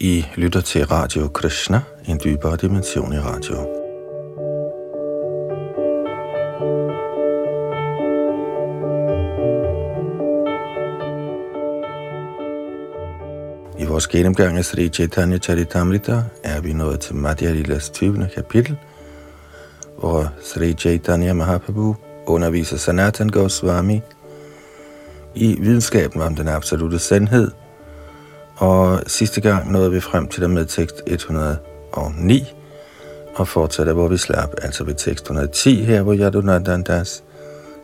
I lytter til Radio Krishna, en dybere dimension i radio. I vores gennemgang af Sri Chaitanya Charitamrita er vi nået til Madhya Lilas 20. kapitel, hvor Sri Chaitanya Mahaprabhu underviser Sanatan Goswami i videnskaben om den absolute sandhed – og sidste gang nåede vi frem til der med tekst 109, og fortsætter, hvor vi slap, altså ved tekst 110 her, hvor Yadunandandas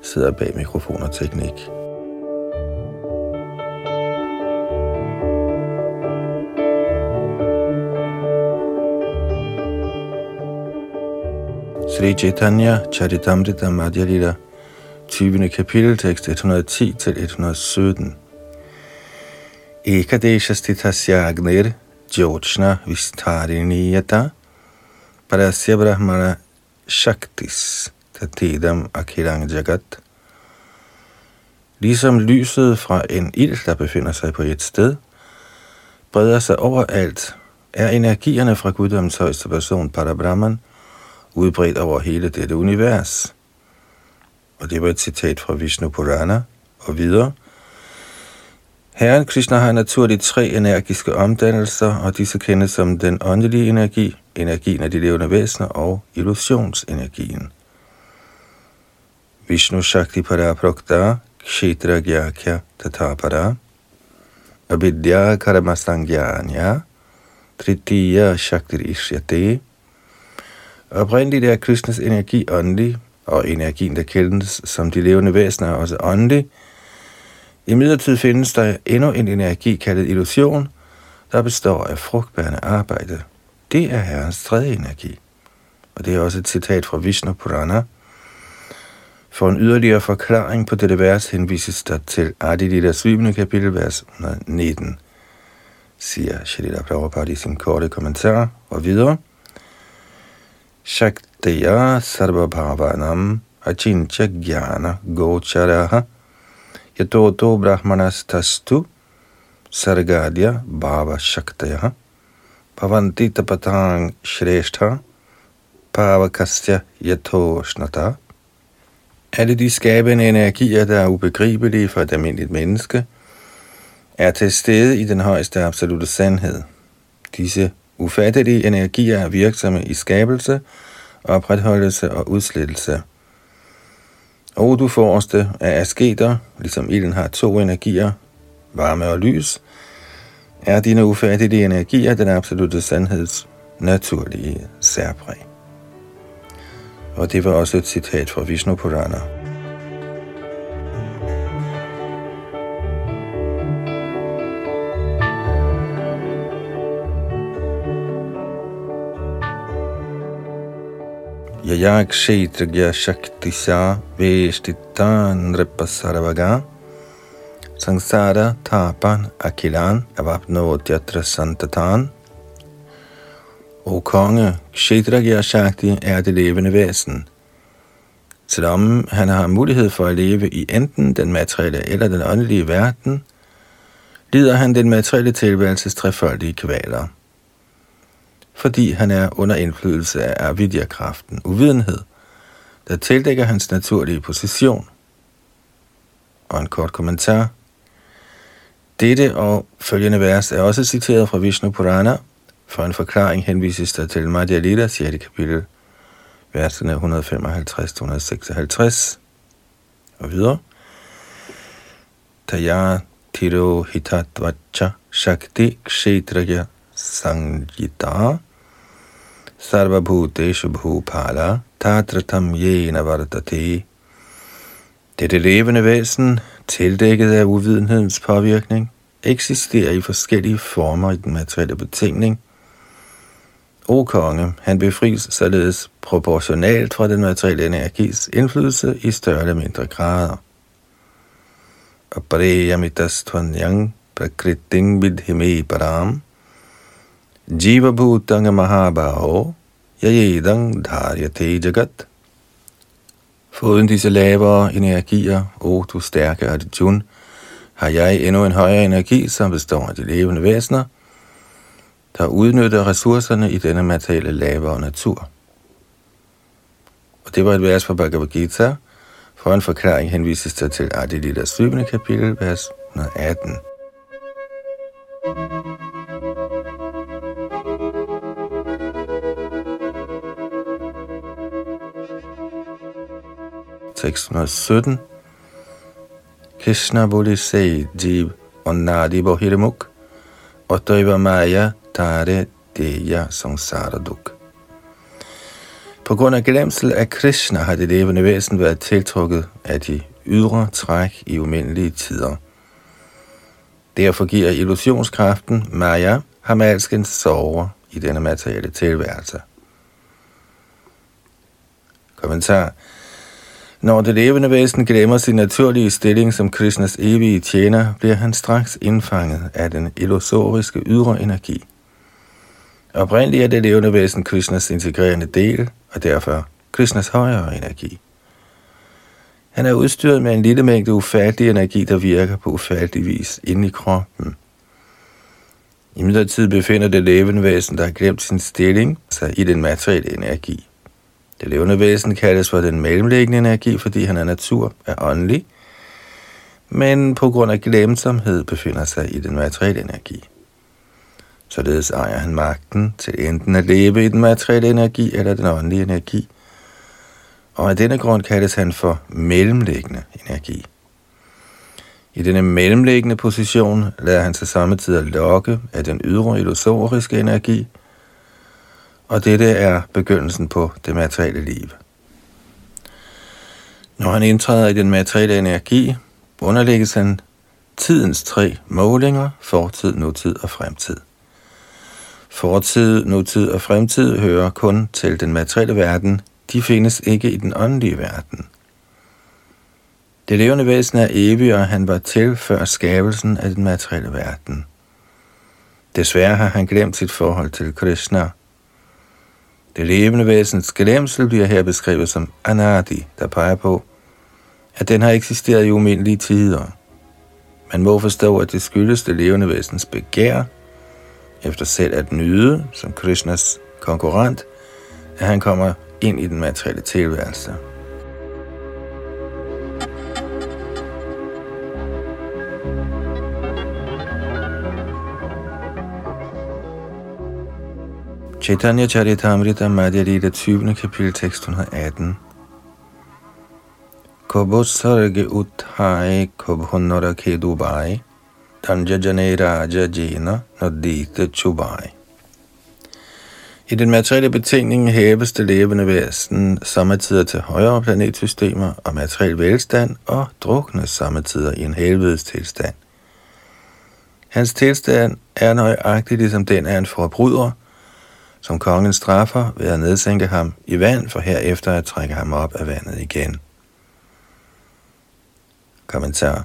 sidder bag mikrofon og teknik. Sri Chaitanya Charitamrita Madhya Lila, 20. kapitel, tekst 110 til 117. एकदेशस्थितस्य अग्निर् ज्योत्स्ना विस्तारिणीयता parasya brahmana shaktis tatidam akirang jagat. Ligesom lyset fra en ild, der befinder sig på et sted, breder sig overalt, er energierne fra guddommens højeste person, Parabrahman, udbredt over hele dette univers. Og det var et citat fra Vishnu Purana, og videre – Herren Krishna har naturligt tre energiske omdannelser, og disse kendes som den åndelige energi, energien af de levende væsener og illusionsenergien. Vishnu Shakti Prokta Kshetra Gyakya Tatapara Abhidya Karamastangyanya Tritiya Shakti Ishyate Oprindeligt er Krishnas energi åndelig, og energien, der kendes som de levende væsener, er også åndelig, i midlertid findes der endnu en energi kaldet illusion, der består af frugtbærende arbejde. Det er Herrens tredje energi. Og det er også et citat fra Vishnu Purana. For en yderligere forklaring på dette vers henvises der til Adilita 7. kapitel, vers 119, siger Shalila Prabhupada i sin korte kommentar og videre. Shaktiya sarvabhavanam achincha jnana gocharaha – yatoto brahmanastastu sargadya bhava shaktaya bhavanti tapatang shreshtha pavakasya yatoshnata. Alle de skabende energier, der er ubegribelige for et almindeligt menneske, er til stede i den højeste absolute sandhed. Disse ufattelige energier er virksomme i skabelse, opretholdelse og udslettelse – og du forreste af asketer, ligesom ilden har to energier, varme og lys, er dine ufattelige energier den absolute sandheds naturlige særpræg. Og det var også et citat fra Vishnu Purana. Yaya Kshetragya Shaktisa Veshtitan Nripasaravaga Sangsara Tapan Akilan Avapnodyatra Santatan O konge, Kshetragya Shakti er det levende væsen. Selvom han har mulighed for at leve i enten den materielle eller den åndelige verden, lider han den materielle tilværelses trefoldige kvaler fordi han er under indflydelse af avidya-kraften, uvidenhed, der tildækker hans naturlige position. Og en kort kommentar. Dette og følgende vers er også citeret fra Vishnu Purana. For en forklaring henvises der til Madhya Lila, 6. kapitel, versene 155-156 og videre. Taya tiro hitatvacha shakti kshetraya sanjita sarvabhuteshu bhupala tatratam yena vartate. det levende væsen, tildækket af uvidenhedens påvirkning, eksisterer i forskellige former i den materielle betingning. O konge, han befries således proportionalt fra den materielle energis indflydelse i større eller mindre grader. Apreyamitas tvanyang prakriting vidhime param – Jiva Bhutanga Mahabaho Yayedang Dharyate Jagat. Foruden disse lavere energier, o du stærke Arjun, har jeg endnu en højere energi, som består af de levende væsener. der udnytter ressourcerne i denne materielle lavere natur. Og det var et vers fra Bhagavad Gita. For en forklaring henvises der til Adilita 7. kapitel, vers 118. Tekst 117 Krishna Bodhi Se Jeev Onnadi Bohirimuk Ottaiva Maya Tare Deya Samsara Duk. På grund af glemsel af Krishna har det levende væsen været tiltrukket af de ydre træk i umindelige tider. Derfor giver illusionskraften Maya ham alskens sover i denne materielle tilværelse. Kommentar når det levende væsen glemmer sin naturlige stilling som Krishnas evige tjener, bliver han straks indfanget af den illusoriske ydre energi. Oprindeligt er det levende væsen Krishnas integrerende del, og derfor Krishnas højere energi. Han er udstyret med en lille mængde ufattelig energi, der virker på ufattelig vis inde i kroppen. I midlertid befinder det levende væsen, der har glemt sin stilling, sig i den materielle energi. Det levende væsen kaldes for den mellemliggende energi, fordi han er natur, er åndelig, men på grund af glemsomhed befinder sig i den materielle energi. Således ejer han magten til enten at leve i den materielle energi eller den åndelige energi, og af denne grund kaldes han for mellemliggende energi. I denne mellemliggende position lader han sig samtidig lokke af den ydre illusoriske energi – og dette er begyndelsen på det materielle liv. Når han indtræder i den materielle energi, underlægges han tidens tre målinger, fortid, nutid og fremtid. Fortid, nutid og fremtid hører kun til den materielle verden, de findes ikke i den åndelige verden. Det levende væsen er evig, og han var til før skabelsen af den materielle verden. Desværre har han glemt sit forhold til Krishna – det levende væsens glemsel bliver her beskrevet som anadi, der peger på, at den har eksisteret i umindelige tider. Man må forstå, at det skyldes det levende væsens begær, efter selv at nyde, som Krishnas konkurrent, at han kommer ind i den materielle tilværelse. Chaitanya Charitamrita Madhya det 20. kapitel tekst 118. Kobo sarge uthai kobhunora kedubai dubai, raja jena nadite chubai. I den materielle betingning hæves det levende væsen samtidig til højere planetsystemer og materiel velstand og druknes samtidig i en helvedes tilstand. Hans tilstand er nøjagtig ligesom den af en forbryder – som kongen straffer ved at nedsænke ham i vand, for herefter at trække ham op af vandet igen. Kommentar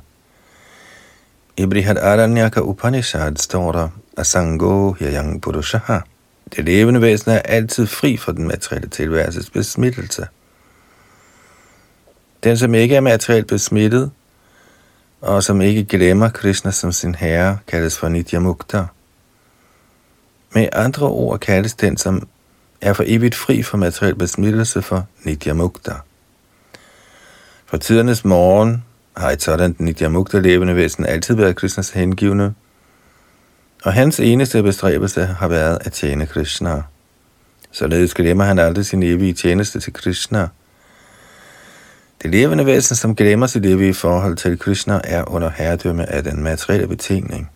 I Brihad Aranyaka Upanishad står der, Asango Hyayang Purushaha. Det levende væsen er altid fri for den materielle tilværelses besmittelse. Den, som ikke er materielt besmittet, og som ikke glemmer Krishna som sin herre, kaldes for Nityamukta. Med andre ord kaldes den, som er for evigt fri for materiel besmittelse for Nityamukta. For tidernes morgen har et sådan Nityamukta levende væsen altid været Krishnas hengivne, og hans eneste bestræbelse har været at tjene Krishna. Således glemmer han aldrig sin evige tjeneste til Krishna. Det levende væsen, som glemmer sit evige forhold til Krishna, er under herredømme af den materielle betingning.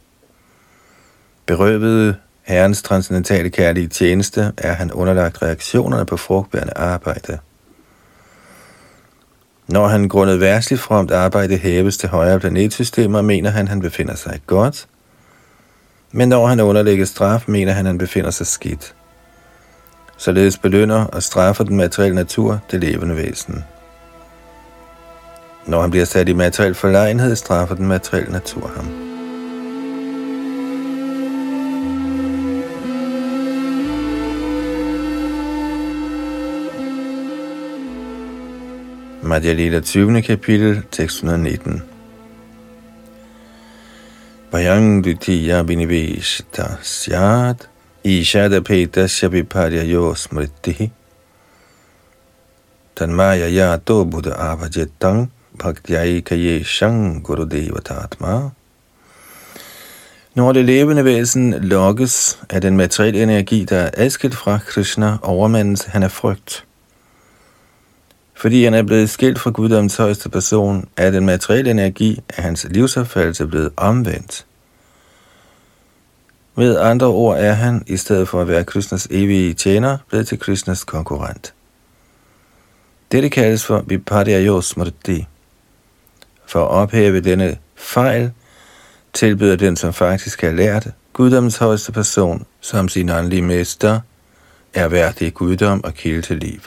Berøvede Herrens transcendentale kærlige tjeneste er han underlagt reaktionerne på frugtbærende arbejde. Når han grundet værtsligt fromt arbejde hæves til højere planetsystemer, mener han, han befinder sig godt. Men når han underlægger straf, mener han, han befinder sig skidt. Således belønner og straffer den materielle natur det levende væsen. Når han bliver sat i materiel forlegenhed, straffer den materielle natur ham. Madhya Lila 20. kapitel, tekst 119. Vayang dutiya biniveshta syat Ishadapetasya viparyayo smritihi Tanmaya yato buddha avajetang bhaktyai kaye shang gurudeva når det levende væsen lokkes af den materielle energi, der er adskilt fra Krishna, overmandes han af frygt. Fordi han er blevet skilt fra guddoms højeste person, er den materielle energi af hans livsopfattelse blevet omvendt. Med andre ord er han, i stedet for at være Krishnas evige tjener, blevet til Krishnas konkurrent. Dette kaldes for Vipadya Smriti. For at ophæve denne fejl, tilbyder den, som faktisk har lært guddommens højeste person som sin åndelige mester, er værdig guddom og kilde til liv.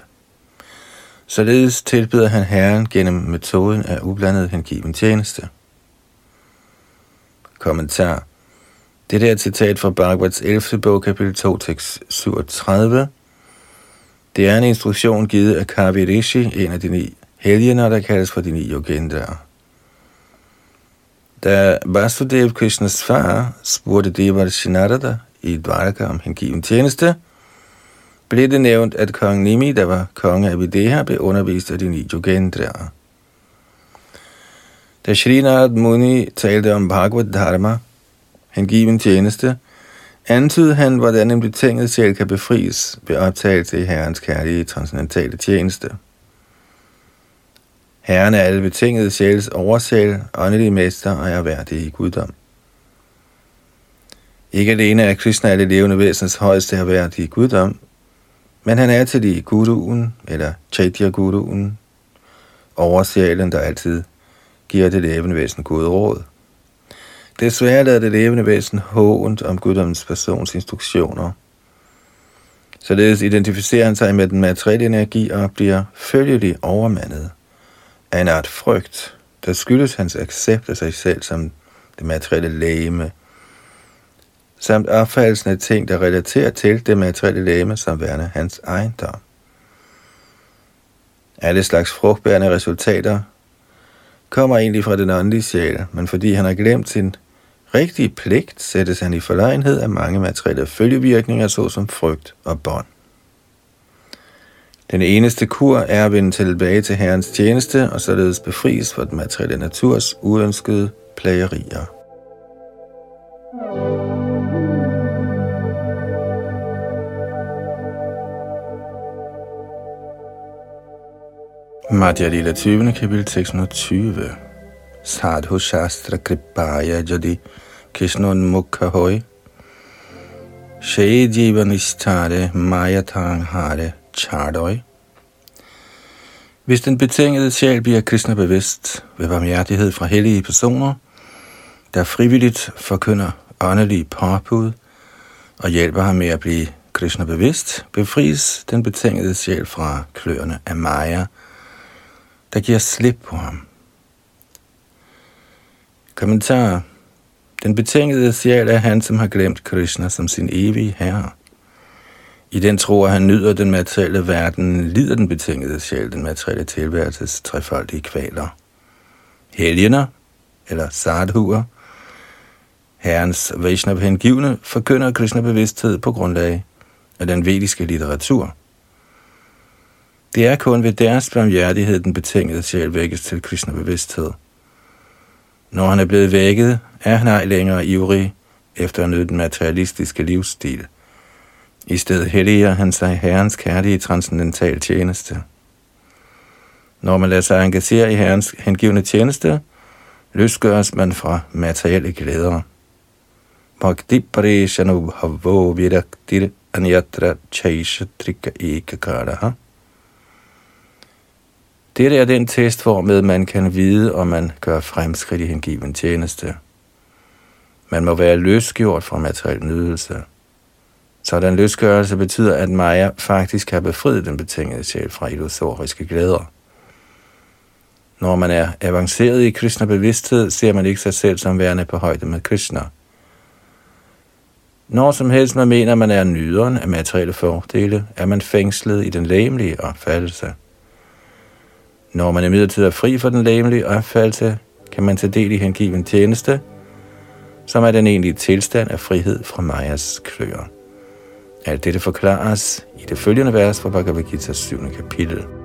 Således tilbyder han Herren gennem metoden af ublandet hengiven tjeneste. Kommentar det er et citat fra Bhagavats 11. bog, kapitel 2, tekst 37. Det er en instruktion givet af Kavi Rishi, en af de ni helgener, der kaldes for de ni yogendraer. Da Vasudev Krishnas far spurgte Devar Shinarada i Dvaraka om hengiven tjeneste, blev det nævnt, at kong Nimi, der var konge af Videha, blev undervist af de ni yogendraer. Da Srinad Muni talte om Bhagavad Dharma, hengiven tjeneste, antydede han, hvordan en betinget sjæl kan befries ved optagelse i Herrens kærlige transcendentale tjeneste. Herren er alle betingede sjæls oversæl, åndelige mester og er værdig i guddom. Ikke alene er Krishna alle levende væsens højeste og værdige guddom, men han er til de guruen, eller chaitya-guruen, oversjælen, der altid giver det levende væsen gode råd. Desværre lader det levende væsen hånd om guddommens persons instruktioner. Således identificerer han sig med den materielle energi og bliver følgelig overmandet af en art frygt, der skyldes hans accept af sig selv som det materielle lægeme, samt opfattelsen af ting, der relaterer til det materielle lægeme som værende hans ejendom. Alle slags frugtbærende resultater kommer egentlig fra den åndelige sjæl, men fordi han har glemt sin rigtige pligt, sættes han i forlegenhed af mange materielle følgevirkninger, såsom frygt og bånd. Den eneste kur er at vende tilbage til Herrens tjeneste og således befries for den materielle naturs uønskede plagerier. Madhya Lila 20. kapitel 620 Sadhu Shastra Kripaya Jadi Kishnun Mukha Hoy. Shade Jiva Mayatang Hare Chardoy. Hvis den betingede sjæl bliver Krishna bevidst ved barmhjertighed fra hellige personer, der frivilligt forkynder åndelige påbud og hjælper ham med at blive Krishna bevidst, befries den betingede sjæl fra kløerne af Maya, der giver slip på ham. Kommentar. Den betingede sjæl er han, som har glemt Krishna som sin evige herre. I den tro, at han nyder den materielle verden, lider den betingede sjæl den materielle tilværelses trefoldige kvaler. Helgener, eller sadhuer, herrens Vaishnav hengivne, forkynder Krishna bevidsthed på grundlag af den vediske litteratur. Det er kun ved deres barmhjertighed, den betingede sjæl vækkes til kristne bevidsthed. Når han er blevet vækket, er han ej længere ivrig efter at nyde den materialistiske livsstil – i stedet helliger han sig Herrens kærlige transcendental tjeneste. Når man lader sig engagere i Herrens hengivende tjeneste, løsgøres man fra materielle glæder. Bhakti parishanu havo viraktir anyatra chaisha trika ekakaraha. Dette er den test, hvormed man kan vide, om man gør fremskridt i hengiven tjeneste. Man må være løsgjort fra materiel nydelse. Sådan løsgørelse betyder, at Maja faktisk har befriet den betingede sjæl fra illusoriske glæder. Når man er avanceret i Krishna bevidsthed, ser man ikke sig selv som værende på højde med Krishna. Når som helst man mener, man er nyderen af materielle fordele, er man fængslet i den læmelige opfattelse. Når man imidlertid er fri for den læmelige opfattelse, kan man tage del i hengiven tjeneste, som er den egentlige tilstand af frihed fra Majas kløer. Alt dette forklares i det følgende vers fra Bhagavad Gita 7. kapitel.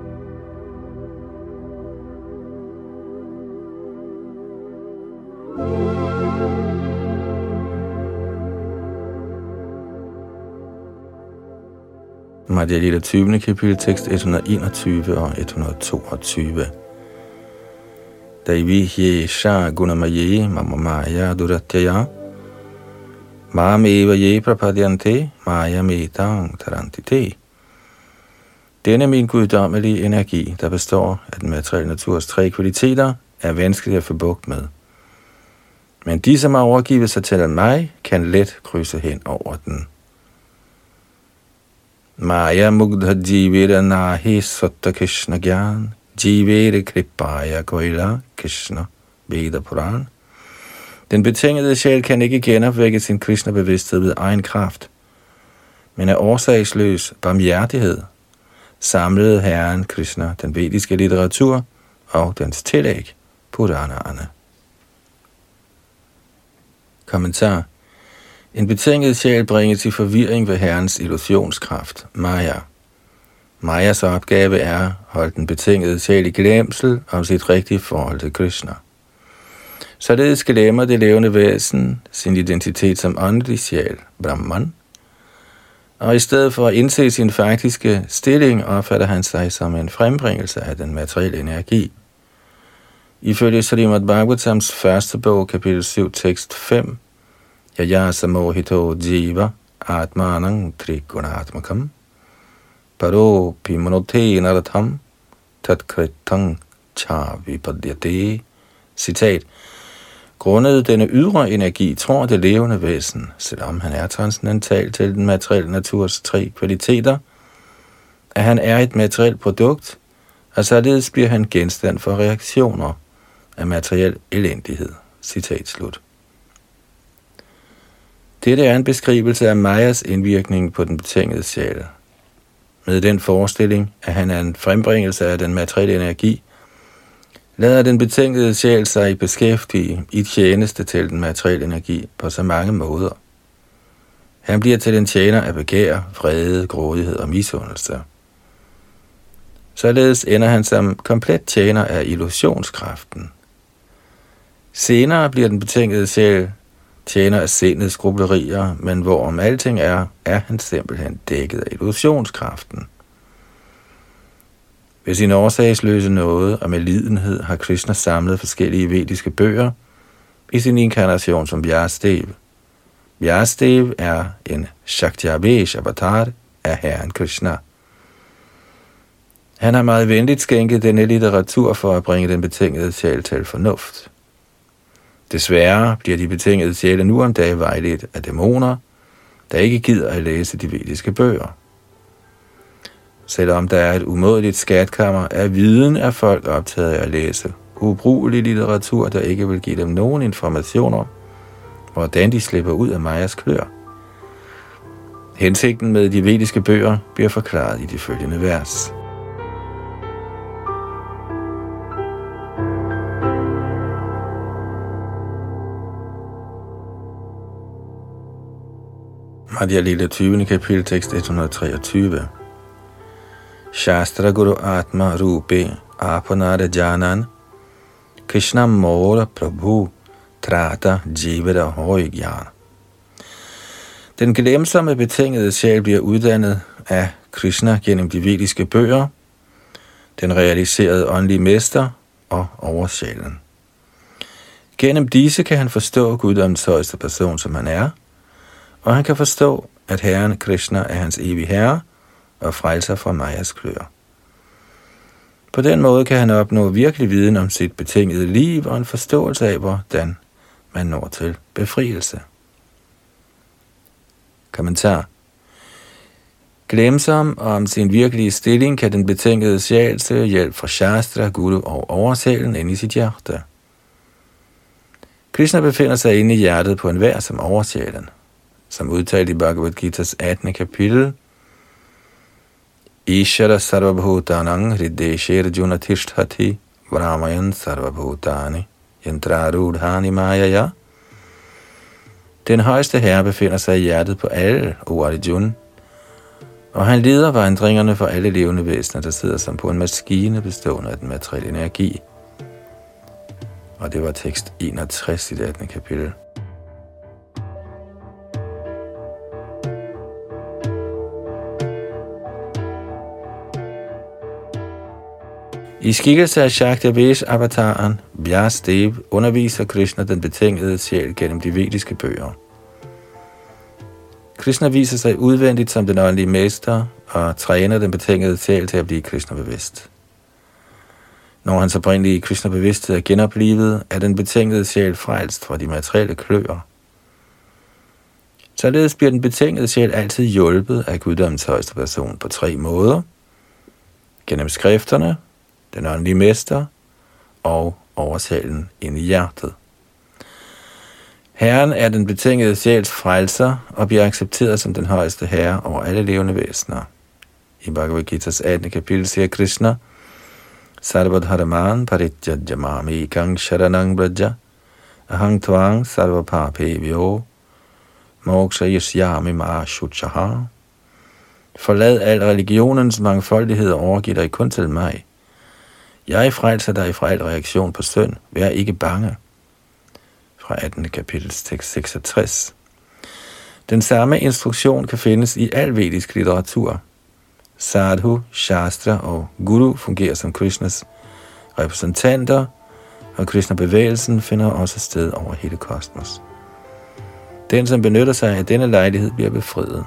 Madhya Lila 20. kapitel, tekst 121 og 122. Daivi Yesha Gunamaye Mamamaya Duratyaya Mam eva ye prapadyante maya metang tarantite. Denne min guddommelige energi, der består af den materielle naturs tre kvaliteter, er vanskelig at få bugt med. Men de, som har overgivet sig til mig, kan let krydse hen over den. Maya mugdha jivira nahi satta krishna gyan, jivere kripaya koila krishna veda puran. Den betingede sjæl kan ikke genopvække sin Krishna-bevidsthed ved egen kraft, men af årsagsløs barmhjertighed samlede Herren Krishna den vediske litteratur og dens tillæg, Puranerne. Kommentar en betinget sjæl bringes i forvirring ved Herrens illusionskraft, Maya. Mayas opgave er at holde den betingede sjæl i glemsel om sit rigtige forhold til Krishna. Således glemmer det levende væsen sin identitet som åndelig sjæl, Brahman, og i stedet for at indse sin faktiske stilling, opfatter han sig som en frembringelse af den materielle energi. Ifølge Srimad Bhagavatams første bog, kapitel 7, tekst 5, Yaya samohito jiva atmanang trigunatmakam paro pimanote naratham tatkritang cha vipadyate. Citat. Grundet denne ydre energi tror det levende væsen, selvom han er transcendental til den materielle naturs tre kvaliteter, at han er et materielt produkt, og således bliver han genstand for reaktioner af materiel elendighed. Citat slut. Dette er en beskrivelse af Majas indvirkning på den betingede sjæl. Med den forestilling, at han er en frembringelse af den materielle energi, lader den betingede sjæl sig beskæftige i tjeneste til den materielle energi på så mange måder. Han bliver til en tjener af begær, vrede, grådighed og misundelse. Således ender han som komplet tjener af illusionskraften. Senere bliver den betingede sjæl tjener af sindets grublerier, men hvor om alting er, er han simpelthen dækket af illusionskraften. Ved sin årsagsløse nåde og med lidenhed har Krishna samlet forskellige vediske bøger i sin inkarnation som Vyastev. Vyastev er en Shaktiavesh avatar af Herren Krishna. Han har meget venligt skænket denne litteratur for at bringe den betingede sjæl til fornuft. Desværre bliver de betingede sjæle nu om dagen vejledt af dæmoner, der ikke gider at læse de vediske bøger. Selvom der er et umådeligt skatkammer af viden, er folk optaget af at læse ubrugelig litteratur, der ikke vil give dem nogen informationer, hvordan de slipper ud af Majas klør. Hensigten med de vediske bøger bliver forklaret i de følgende vers. Madhya Lila 20. kapitel, tekst 123. Shastra Guru Atma Rupe Apanara Janan Krishna Mora Prabhu Trata Jivada Hoigyan. Den glemsomme betingede sjæl bliver uddannet af Krishna gennem de vediske bøger, den realiserede åndelige mester og oversjælen. Gennem disse kan han forstå guddoms højeste person, som han er – og han kan forstå, at Herren Krishna er hans evige herre og frelser fra Majas klør. På den måde kan han opnå virkelig viden om sit betingede liv og en forståelse af, hvordan man når til befrielse. Kommentar Glemsom om sin virkelige stilling kan den betingede sjæl søge hjælp fra Shastra, Guru og oversælen ind i sit hjerte. Krishna befinder sig inde i hjertet på enhver som oversjælen som udtalt i Bhagavad Gita's 18. kapitel. Ishara sarvabhutanang hrideshir junatishthati vramayan sarvabhutani yantrarudhani mayaya. Den højeste herre befinder sig i hjertet på alle, o Arjuna. Og han leder vandringerne for alle levende væsener, der sidder som på en maskine bestående af den materielle energi. Og det var tekst 61 i det 18. kapitel. I skikkelse af Shakti avataren, Vyasdev, underviser Krishna den betingede sjæl gennem de vediske bøger. Krishna viser sig udvendigt som den åndelige mester og træner den betingede sjæl til at blive Krishna bevidst. Når hans oprindelige Krishna bevidsthed er genoplivet, er den betingede sjæl frelst fra de materielle kløer. Således bliver den betingede sjæl altid hjulpet af guddommens højeste person på tre måder. Gennem skrifterne, den åndelige mester og oversalen ind i hjertet. Herren er den betingede sjæls frelser og bliver accepteret som den højeste herre over alle levende væsener. I Bhagavad Gita's 18. kapitel siger Krishna, Sarvadharaman paritjajamami kang sharanang braja ahang tvang sarvapapevyo moksha yashyami ma shuchaha. Forlad al religionens mangfoldighed og overgiv dig kun til mig. Jeg frelser dig fra al reaktion på synd. Vær ikke bange. Fra 18. kapitel tekst 66. Den samme instruktion kan findes i al vedisk litteratur. Sadhu, Shastra og Guru fungerer som Krishnas repræsentanter, og Krishna-bevægelsen finder også sted over hele kosmos. Den, som benytter sig af denne lejlighed, bliver befriet.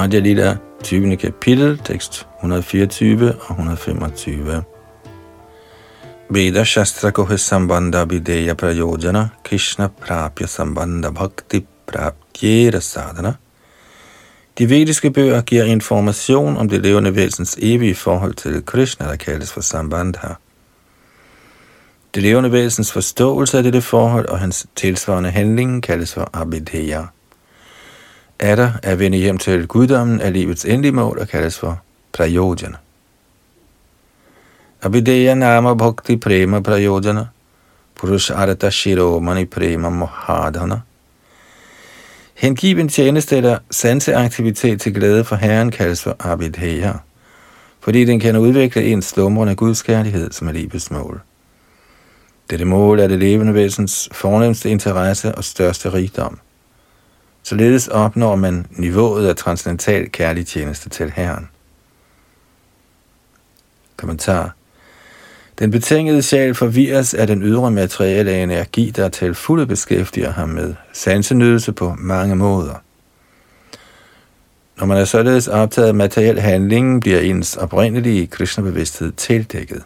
Madhya Lila, 20. kapitel, tekst 124 og 125. Veda Shastra Kohe Sambandha Videya Prayojana Krishna Prapya Sambandha Bhakti Praptyera Sadhana De vediske bøger giver information om det levende væsens evige forhold til Krishna, der kaldes for Sambandha. Det levende væsens forståelse af dette forhold og hans tilsvarende handling kaldes for Abhideya er der at vende hjem til guddommen er livets endelige mål og kaldes for prajodjana. Abideya nama bhakti prema prayojana, arata shiromani prema mohadana. Hengiven tjeneste eller sanseaktivitet til glæde for Herren kaldes for Abhideya, fordi den kan udvikle en slumrende gudskærlighed, som er livets mål. Dette mål er det levende væsens fornemmeste interesse og største rigdom – Således opnår man niveauet af transcendental kærlig tjeneste til Herren. Kommentar. Den betingede sjæl forvirres af den ydre materielle energi, der til fulde beskæftiger ham med sansenydelse på mange måder. Når man er således optaget af materiel handling, bliver ens oprindelige Krishna-bevidsthed tildækket.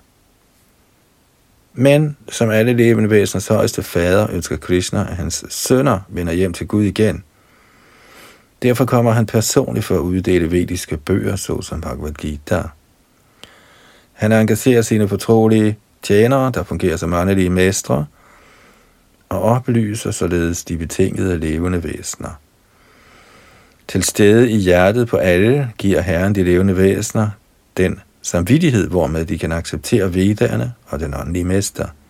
Men som alle levende væseners højeste fader ønsker Krishna, at hans sønner vender hjem til Gud igen – Derfor kommer han personligt for at uddele vediske bøger, såsom Bhagavad Gita. Han engagerer sine fortrolige tjenere, der fungerer som åndelige mestre, og oplyser således de betingede levende væsener. Til stede i hjertet på alle giver Herren de levende væsener den samvittighed, hvormed de kan acceptere vedderne og den åndelige mester –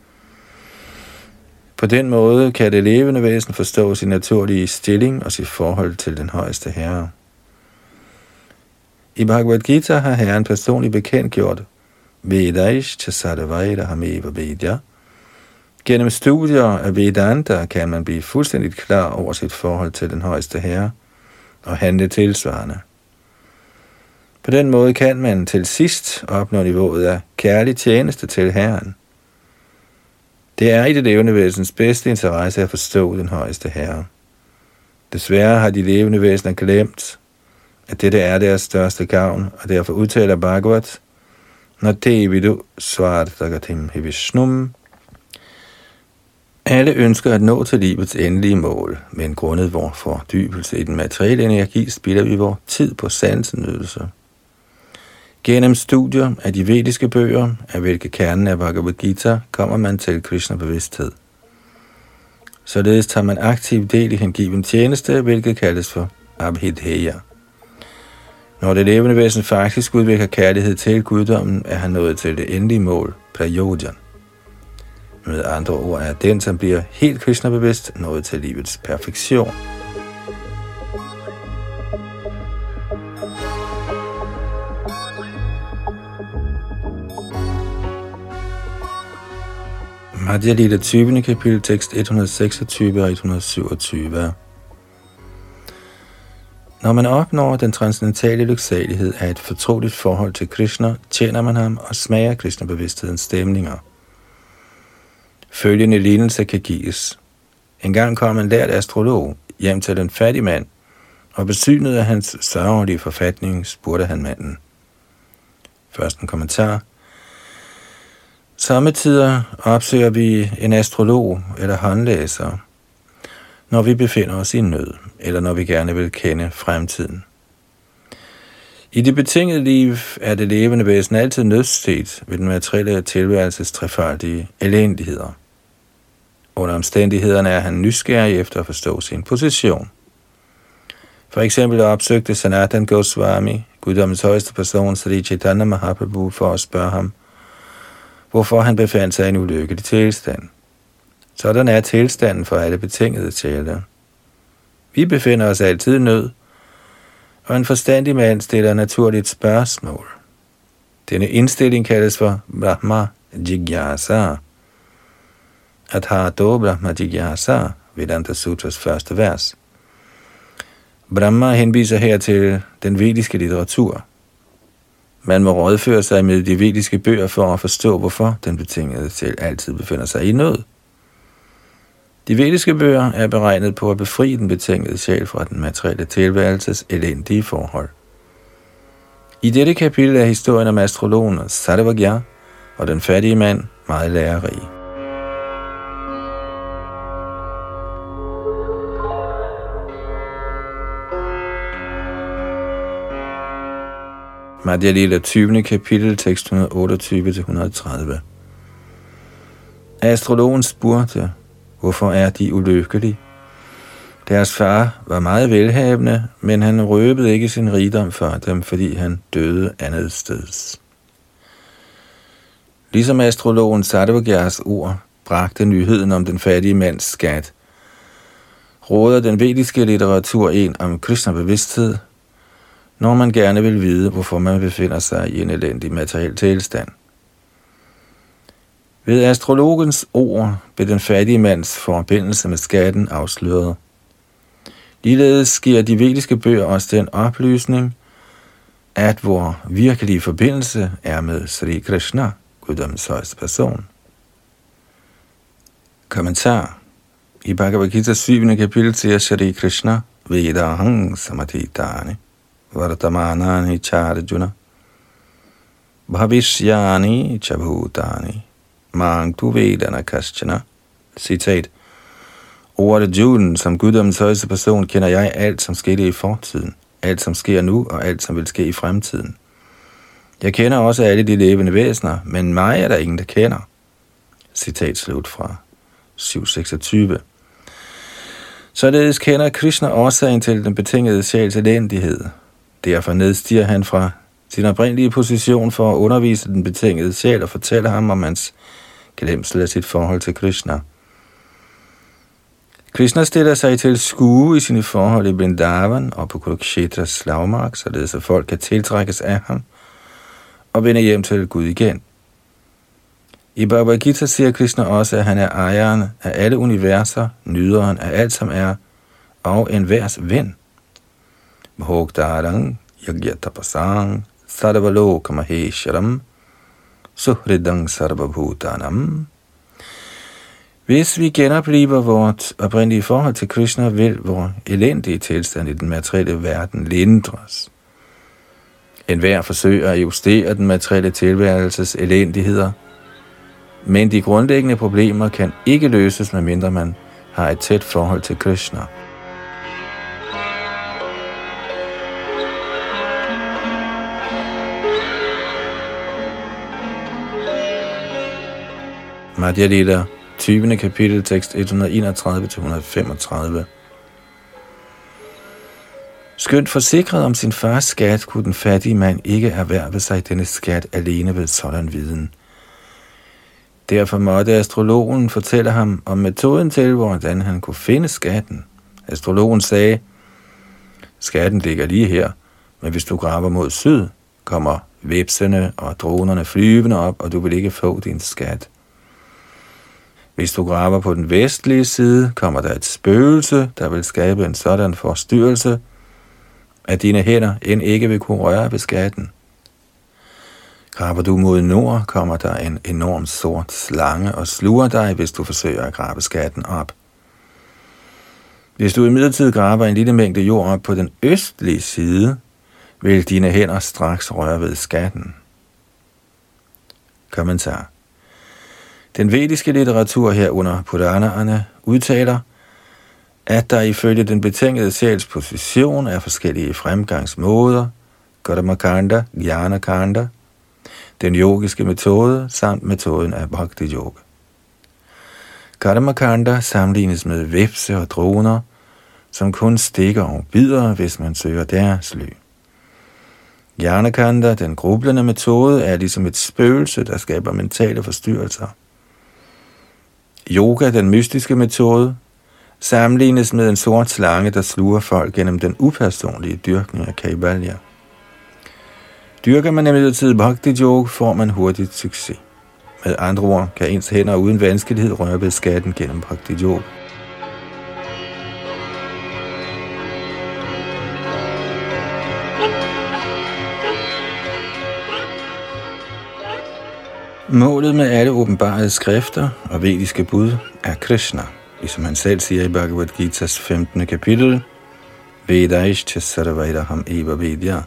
på den måde kan det levende væsen forstå sin naturlige stilling og sit forhold til den højeste herre. I Bhagavad Gita har herren personligt bekendtgjort Vedaish Chasadavaida Hameva Vedya. Gennem studier af Vedanta kan man blive fuldstændig klar over sit forhold til den højeste herre og handle tilsvarende. På den måde kan man til sidst opnå niveauet af kærlig tjeneste til Herren. Det er i det levende væsens bedste interesse at forstå den højeste herre. Desværre har de levende væsener glemt, at dette er deres største gavn, og derfor udtaler Bhagavat, når det vidu svartagatim hivishnum. Alle ønsker at nå til livets endelige mål, men grundet vores fordybelse i den materielle energi spilder vi vores tid på sansenydelse. Gennem studier af de vediske bøger, af hvilke kernen af Bhagavad Gita, kommer man til Krishna-bevidsthed. Således tager man aktiv del i hengiven tjeneste, hvilket kaldes for Abhidheya. Når det levende væsen faktisk udvikler kærlighed til guddommen, er han nået til det endelige mål, periodian. Med andre ord er den, som bliver helt kristnebevidst, nået til livets perfektion. Madhya Lila 20. kapitel, tekst 126 og 127. Når man opnår den transcendentale lyksalighed af et fortroligt forhold til Krishna, tjener man ham og smager Krishna-bevidsthedens stemninger. Følgende lignelse kan gives. En gang kom en lært astrolog hjem til den fattige mand, og besynet af hans sørgelige forfatning spurgte han manden. Først en kommentar – Samtidig opsøger vi en astrolog eller håndlæser, når vi befinder os i nød, eller når vi gerne vil kende fremtiden. I det betingede liv er det levende væsen altid nødstet ved den materielle tilværelses trefaldige elendigheder. Under omstændighederne er han nysgerrig efter at forstå sin position. For eksempel opsøgte Sanatan Goswami, guddommens højeste person, Sri Chaitanya Mahaprabhu, for at spørge ham – hvorfor han befandt sig i en ulykkelig tilstand. Sådan er tilstanden for alle betingede sjæle. Vi befinder os altid i nød, og en forstandig mand stiller naturligt spørgsmål. Denne indstilling kaldes for Brahma Jigyasa. At har do Brahma Jigyasa, Vedanta Sutras første vers. Brahma henviser her til den vediske litteratur – man må rådføre sig med de vediske bøger for at forstå, hvorfor den betingede selv altid befinder sig i nød. De vediske bøger er beregnet på at befri den betingede sjæl fra den materielle tilværelses elendige forhold. I dette kapitel er historien om astrologen Sarvagya og den fattige mand meget lærerig. Madhya Lila 20. kapitel, tekst 128-130. Astrologen spurgte, hvorfor er de ulykkelige? Deres far var meget velhavende, men han røbede ikke sin rigdom for dem, fordi han døde andet steds. Ligesom astrologen Sadhvagyas ord bragte nyheden om den fattige mands skat, råder den vediske litteratur en om Krishna-bevidsthed, når man gerne vil vide, hvorfor man befinder sig i en elendig materiel tilstand. Ved astrologens ord blev den fattige mands forbindelse med skatten afsløret. Ligeledes giver de vediske bøger os den oplysning, at vor virkelige forbindelse er med Sri Krishna, guddommens højeste person. Kommentar I Bhagavad Gita 7. kapitel siger Sri Krishna, Vedahang Samatitani. Vartamanani charjuna Bhavishyani chabhutani Mang tu vedana kaschana Citat Ordet julen som guddommens højeste person kender jeg alt, som skete i fortiden, alt, som sker nu, og alt, som vil ske i fremtiden. Jeg kender også alle de levende væsener, men mig er der ingen, der kender. Citat slut fra 726. Således kender Krishna årsagen til den betingede sjæls elendighed, Derfor nedstiger han fra sin oprindelige position for at undervise den betingede sjæl og fortælle ham om hans glemsel af sit forhold til Krishna. Krishna stiller sig til skue i sine forhold i Vrindavan og på Kurukshetras slagmark, således at folk kan tiltrækkes af ham og vende hjem til Gud igen. I Bhagavad Gita siger Krishna også, at han er ejeren af alle universer, nyderen af alt, som er, og en ven – bhoktarang yagyatapasang sarvalokamahesharam suhridang sarvabhutanam. Hvis vi genopliver vort oprindelige forhold til Krishna, vil vores elendige tilstand i den materielle verden lindres. En hver forsøger at justere den materielle tilværelses elendigheder, men de grundlæggende problemer kan ikke løses, medmindre man har et tæt forhold til Krishna. Madhya Lita, 20. kapitel, tekst 131-135. Skønt forsikret om sin fars skat, kunne den fattige mand ikke erhverve sig denne skat alene ved sådan viden. Derfor måtte astrologen fortælle ham om metoden til, hvordan han kunne finde skatten. Astrologen sagde, skatten ligger lige her, men hvis du graver mod syd, kommer vepsene og dronerne flyvende op, og du vil ikke få din skat. Hvis du graver på den vestlige side, kommer der et spøgelse, der vil skabe en sådan forstyrrelse, at dine hænder end ikke vil kunne røre ved skatten. Graver du mod nord, kommer der en enorm sort slange og sluger dig, hvis du forsøger at grave skatten op. Hvis du imidlertid graver en lille mængde jord op på den østlige side, vil dine hænder straks røre ved skatten. Kommentar den vediske litteratur herunder Puranaerne udtaler, at der ifølge den betingede sjæls position er forskellige fremgangsmåder, Gadamakanda, Kanda, den yogiske metode samt metoden af Bhakti Yoga. Kanda sammenlignes med vepse og droner, som kun stikker og bider, hvis man søger deres ly. Hjernekanda, den grublende metode, er ligesom et spøgelse, der skaber mentale forstyrrelser. Yoga, den mystiske metode, sammenlignes med en sort slange, der sluger folk gennem den upersonlige dyrkning af kaivalya. Dyrker man imidlertid bhakti yoga, får man hurtigt succes. Med andre ord kan ens hænder uden vanskelighed røre ved skatten gennem bhakti yoga. Målet med alle åbenbarede skrifter og vediske bud er Krishna, ligesom han selv siger i Bhagavad Gita's 15. kapitel, Vedaish Sarvaidaham Eva Vedya.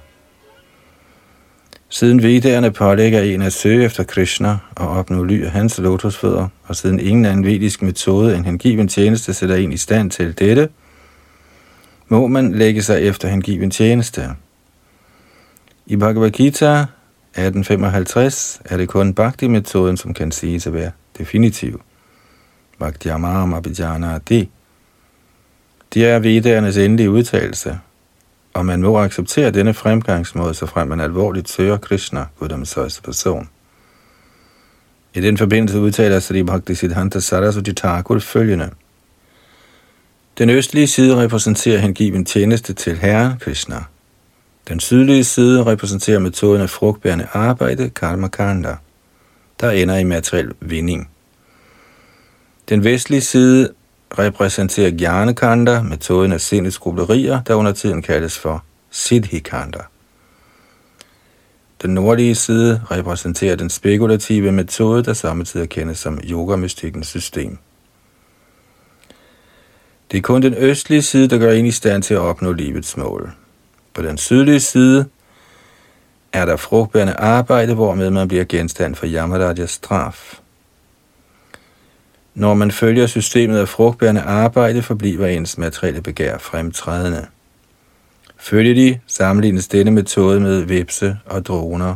Siden vedderne pålægger en at søge efter Krishna og opnå ly af hans lotusfødder, og siden ingen anden vedisk metode end hengiven tjeneste sætter en i stand til dette, må man lægge sig efter hengiven tjeneste. I Bhagavad Gita 1855 er det kun Bhakti-metoden, som kan siges at være definitiv. Bhakti Amam Abhijana Adi. Det er vedernes endelige udtalelse, og man må acceptere denne fremgangsmåde, så frem man alvorligt søger Krishna, Guddoms højeste person. I den forbindelse udtaler Sri Bhakti Siddhanta Saraswati Thakur følgende. Den østlige side repræsenterer hengiven tjeneste til Herren Krishna – den sydlige side repræsenterer metoden af frugtbærende arbejde, karma kanda, der ender i materiel vinding. Den vestlige side repræsenterer Gyanakanda, metoden af sindets grublerier, der under tiden kaldes for Siddhikanda. Den nordlige side repræsenterer den spekulative metode, der samtidig kendes som yogamystikkens system. Det er kun den østlige side, der gør en i stand til at opnå livets mål. På den sydlige side er der frugtbærende arbejde, hvormed man bliver genstand for Yamarajas straf. Når man følger systemet af frugtbærende arbejde, forbliver ens materielle begær fremtrædende. Følger de, sammenlignes denne metode med vipse og droner.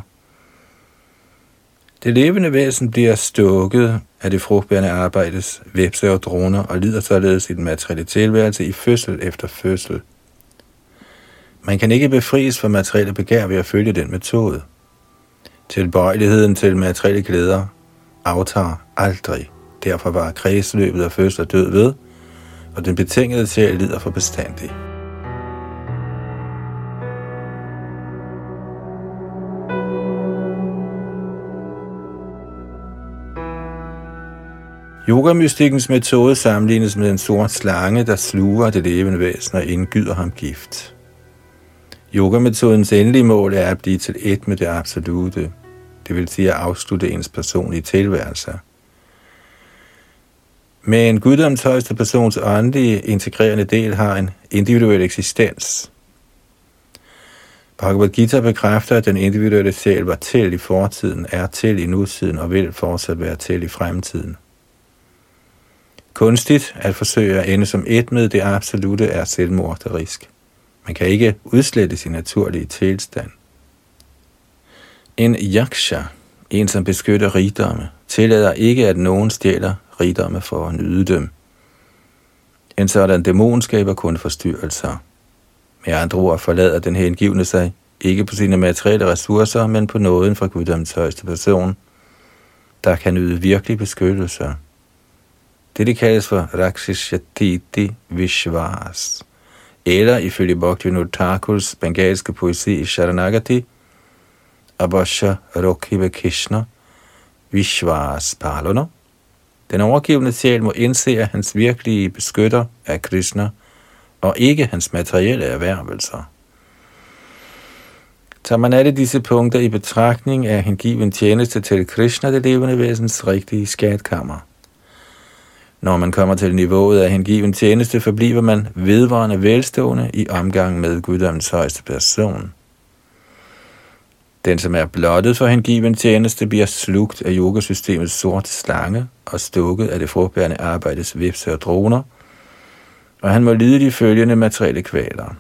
Det levende væsen bliver stukket af det frugtbærende arbejdes vipse og droner og lider således i den materielle tilværelse i fødsel efter fødsel – man kan ikke befries fra materielle begær ved at følge den metode. Tilbøjeligheden til materielle glæder aftager aldrig. Derfor var kredsløbet af fødsel og død ved, og den betingede sjæl lider for bestandig. Yogamystikkens metode sammenlignes med en sort slange, der sluger det levende væsen og indgyder ham gift. Yogametodens endelige mål er at blive til et med det absolute, det vil sige at afslutte ens personlige tilværelse. Men guddoms højeste persons åndelige integrerende del har en individuel eksistens. Bhagavad Gita bekræfter, at den individuelle sjæl var til i fortiden, er til i nutiden og vil fortsat være til i fremtiden. Kunstigt at forsøge at ende som et med det absolute er selvmorderisk. Man kan ikke udslette sin naturlige tilstand. En yaksha, en som beskytter rigdomme, tillader ikke, at nogen stjæler rigdomme for at nyde dem. En sådan dæmon skaber kun forstyrrelser. Med andre ord forlader den hengivne sig ikke på sine materielle ressourcer, men på nåden fra Guddoms højeste person. der kan yde virkelig beskyttelse. Det kaldes for Rakshashatiti Vishwas. Eller ifølge Bhaktivinoda Thakurs bengalske poesi i Sharanagati, Abhasha Rokhiva Krishna Vishwas Palana. Den overgivende sjæl må indse, at hans virkelige beskytter er Krishna, og ikke hans materielle erhvervelser. Tager man alle disse punkter i betragtning af hengiven tjeneste til Krishna, det levende væsens rigtige skatkammer. Når man kommer til niveauet af hengiven tjeneste, forbliver man vedvarende velstående i omgang med guddommens højeste person. Den, som er blottet for hengiven tjeneste, bliver slugt af yogasystemets sorte slange og stukket af det frugtbærende arbejdes vipse og droner, og han må lide de følgende materielle kvaler.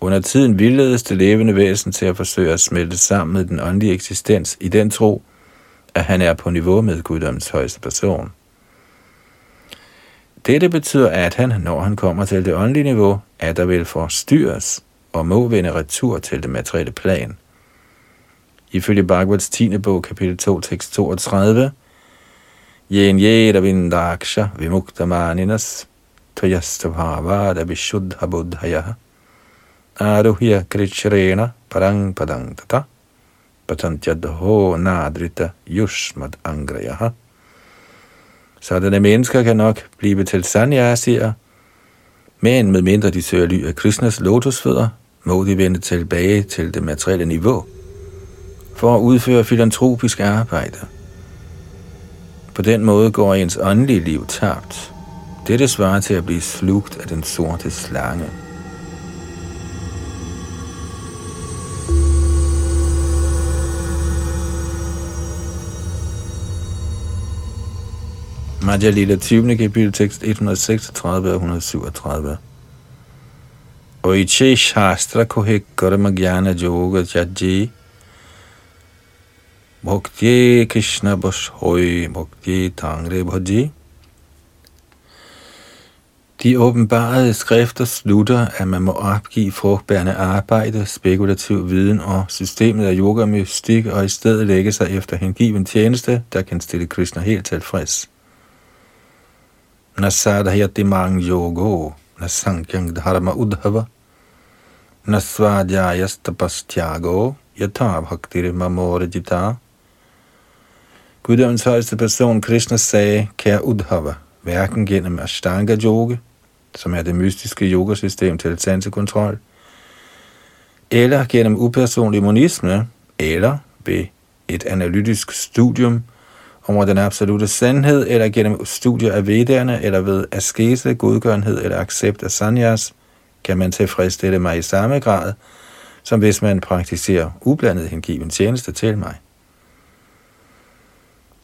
Under tiden vildledes det levende væsen til at forsøge at smelte sammen med den åndelige eksistens i den tro, at han er på niveau med guddommens højeste person. Dette betyder, at han, når han kommer til det åndelige niveau, at der vil forstyrres og må vende retur til det materielle plan. Ifølge Bhagavats 10. bog, kapitel 2, tekst 32, Yen yeda vindaksha vimuktamaninas tvayastabhavada vishuddha buddhaya aruhya krichrena parang padang tata patantyadho nadrita yushmad angrayaha. Sådanne mennesker kan nok blive til sanyasier, men med mindre de søger ly af Krishnas lotusfødder, må de vende tilbage til det materielle niveau for at udføre filantropisk arbejde. På den måde går ens åndelige liv tabt. Dette svarer til at blive slugt af den sorte slange. Madhya Lila 20. kapitel tekst 136 og 137. Oiche Shastra Kohe Karma Gyana Yoga Jadji Bhakti Krishna Hoi Bhakti Tangre Bhaji de åbenbarede skrifter slutter, at man må opgive frugtbærende arbejde, spekulativ viden og systemet af yoga mystik og i stedet lægge sig efter hengiven tjeneste, der kan stille Krishna helt tilfreds. Nasadhayati mang yogo, nasankyang dharma udhava, nasvadhyayas tapastyago, yatha bhaktir mamorajita. Guddoms højeste person Krishna sagde, kære Udhava, hverken gennem Ashtanga Yoga, som er det mystiske yogasystem til sansekontrol, eller gennem upersonlig monisme, eller ved et analytisk studium over den absolute sandhed, eller gennem studier af vedderne, eller ved askese, godgørenhed eller accept af sanyas, kan man tilfredsstille mig i samme grad, som hvis man praktiserer ublandet hengiven tjeneste til mig.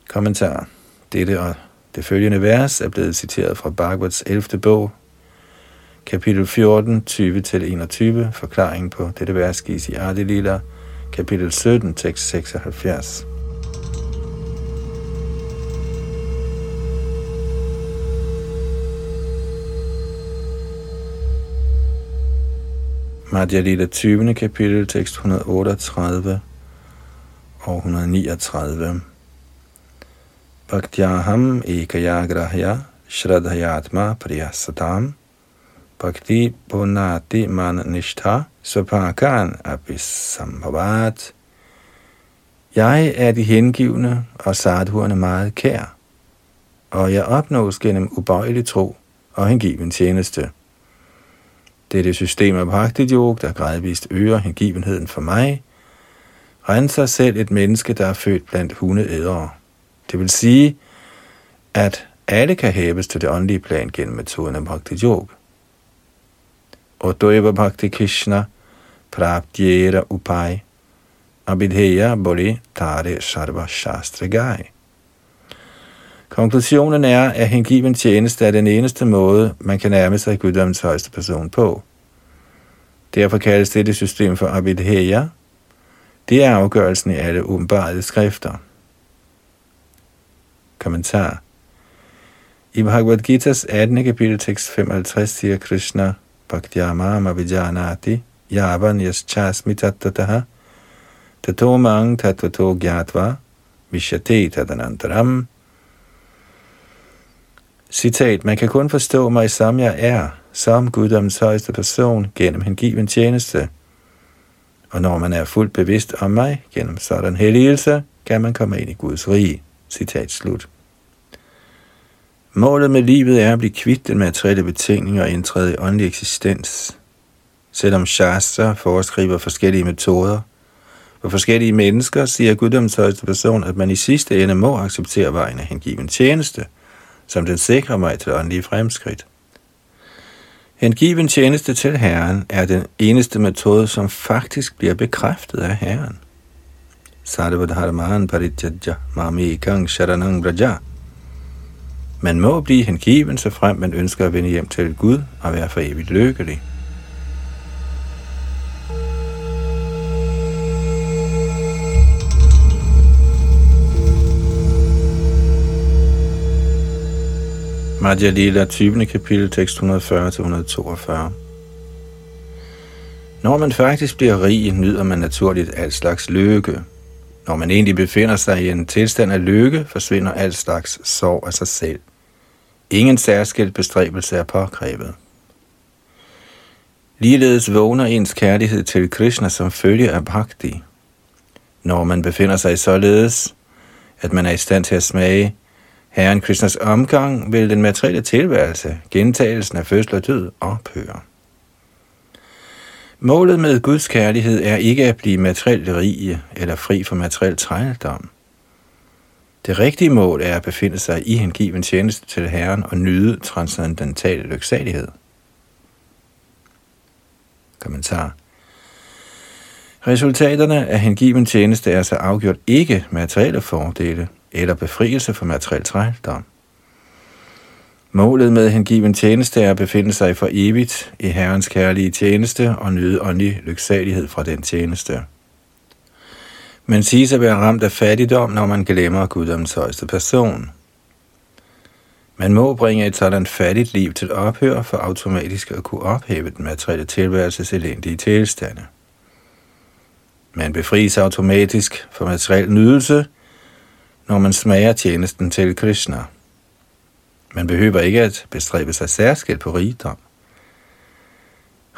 Kommentar. Dette og det følgende vers er blevet citeret fra Bhagavats 11. bog, kapitel 14, 20-21. Forklaring på dette vers gives i Adi Lila, kapitel 17, tekst 76. Madhya Lila 20. kapitel, tekst 138 og 139. Bhaktyaham ekayagrahya shradhayatma priyasatam bhakti punati man nishtha svapakan abhisambhavat. Jeg er de hengivne og sadhuerne meget kær, og jeg opnås gennem ubøjelig tro og hengiven tjeneste. Det er system af bhakti yog, der gradvist øger hengivenheden for mig, renser selv et menneske, der er født blandt hundeædere. Det vil sige, at alle kan hæves til det åndelige plan gennem metoden af bhakti yoga. Og Doeva Bhakti Krishna Praptyera Upai Abhidheya Boli Tare Sarva Shastra Gai. Konklusionen er, at hengiven tjeneste er den eneste måde, man kan nærme sig guddommens højeste person på. Derfor kaldes dette system for Abhidheya. Det er afgørelsen i alle åbenbare skrifter. Kommentar. I Bhagavad Gita's 18. kapitel tekst 55 siger Krishna, Bhaktyamama vijanati yavan yaschasmi tattataha tato mang tattvato gyatva vishate tadanantaram. Citat, man kan kun forstå mig som jeg er, som guddoms højeste person, gennem hengiven tjeneste. Og når man er fuldt bevidst om mig, gennem sådan helligelse, kan man komme ind i Guds rige. Citat slut. Målet med livet er at blive kvitt den materielle betingning og indtræde i åndelig eksistens. Selvom Shastra foreskriver forskellige metoder, for forskellige mennesker siger guddoms højeste person, at man i sidste ende må acceptere vejen af hengiven tjeneste, som den sikrer mig til åndelige fremskridt. Hengiven tjeneste til Herren er den eneste metode, som faktisk bliver bekræftet af Herren. Sarvadharman Parityajya mami kang sharanang braja. Man må blive hengiven, så frem man ønsker at vende hjem til Gud og være for evigt lykkelig. Madhya Lila, 20. kapitel, tekst 140-142. Når man faktisk bliver rig, nyder man naturligt al slags lykke. Når man egentlig befinder sig i en tilstand af lykke, forsvinder al slags sorg af sig selv. Ingen særskilt bestræbelse er påkrævet. Ligeledes vågner ens kærlighed til Krishna som følge af bhakti. Når man befinder sig således, at man er i stand til at smage Herren Krishnas omgang vil den materielle tilværelse, gentagelsen af fødsel og død, ophøre. Målet med Guds kærlighed er ikke at blive materielt rige eller fri for materiel trældom. Det rigtige mål er at befinde sig i hengiven tjeneste til Herren og nyde transcendental lyksalighed. Kommentar. Resultaterne af hengiven tjeneste er så afgjort ikke materielle fordele, eller befrielse fra materiel trældom. Målet med hengiven tjeneste er at befinde sig for evigt i Herrens kærlige tjeneste og nyde åndelig lyksalighed fra den tjeneste. Men siges at være ramt af fattigdom, når man glemmer guddoms højeste person. Man må bringe et sådan fattigt liv til ophør for automatisk at kunne ophæve den materielle tilværelses elendige tilstande. Man befries automatisk for materiel nydelse – når man smager tjenesten til Krishna. Man behøver ikke at bestræbe sig særskilt på rigdom.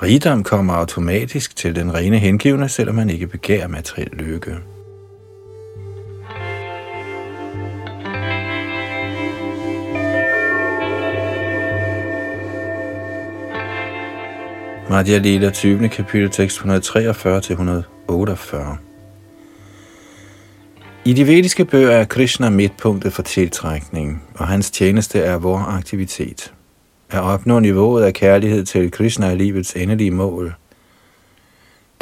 Rigdom kommer automatisk til den rene hengivne, selvom man ikke begærer materiel lykke. Madhya Lila 20. kapitel tekst 143-148. I de vediske bøger er Krishna midtpunktet for tiltrækning, og hans tjeneste er vor aktivitet. At opnå niveauet af kærlighed til Krishna er livets endelige mål.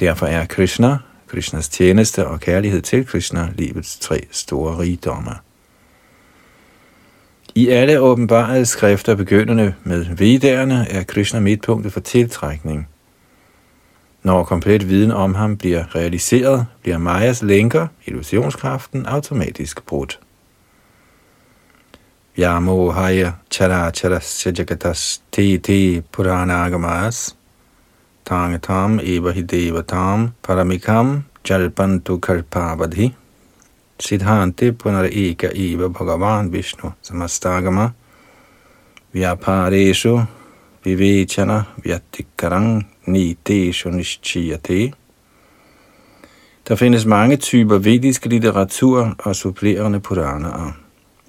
Derfor er Krishna, Krishnas tjeneste og kærlighed til Krishna livets tre store rigdomme. I alle åbenbarede skrifter begyndende med Vedderne er Krishna midtpunktet for tiltrækning – når komplet viden om ham bliver realiseret, bliver Majas lænker, illusionskraften, automatisk brudt. Yamo haya chara chara sajagatas te te purana agamas. Tangatam eva hidevatam paramikam jalpantu kalpavadhi. Siddhante punar eka eva bhagavan vishnu samastagama. Vyapareshu vivechana vyatikarang nidesho nishchiyate. Der findes mange typer vedisk litteratur og supplerende puranaer.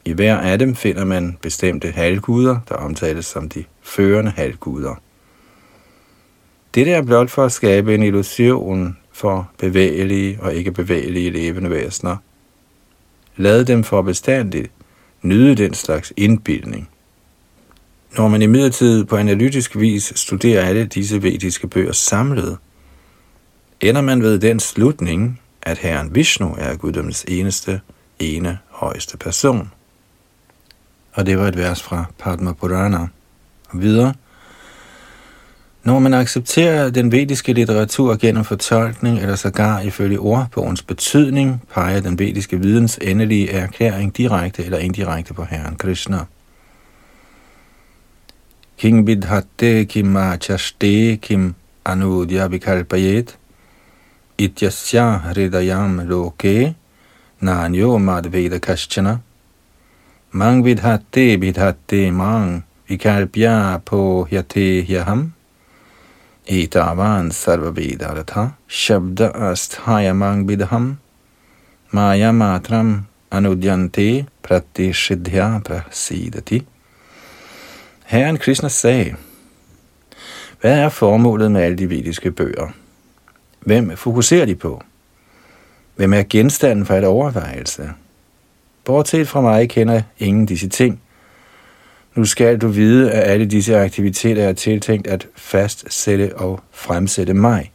I hver af dem finder man bestemte halvguder, der omtales som de førende halvguder. Dette er blot for at skabe en illusion for bevægelige og ikke bevægelige levende væsener. Lad dem for bestandigt nyde den slags indbildning. Når man imidlertid på analytisk vis studerer alle disse vediske bøger samlet, ender man ved den slutning, at Herren Vishnu er guddommens eneste, ene, højeste person. Og det var et vers fra Padma Purana. Og videre. Når man accepterer den vediske litteratur gennem fortolkning eller sågar ifølge ordbogens betydning, peger den vediske videns endelige erklæring direkte eller indirekte på Herren Krishna. किंग विधत्ते किम् आचष्टे किम् अनूद्य विकल्पयेत्। इत्यस्या लोके नान्यो मद्वेद कशन माँ विधत्ते विधत्ते माँ विकल्प्यापोह्यते ह्यहम्। एतावान् सर्ववेदार्थः शब्द अस्थायमाङ् विधं मायामात्रम् अनुद्यन्ते प्रत्यसिद्ध्या प्रसीदति। Herren Krishna sagde, hvad er formålet med alle de vediske bøger? Hvem fokuserer de på? Hvem er genstanden for et overvejelse? Bortset fra mig kender ingen disse ting. Nu skal du vide, at alle disse aktiviteter er tiltænkt at fastsætte og fremsætte mig.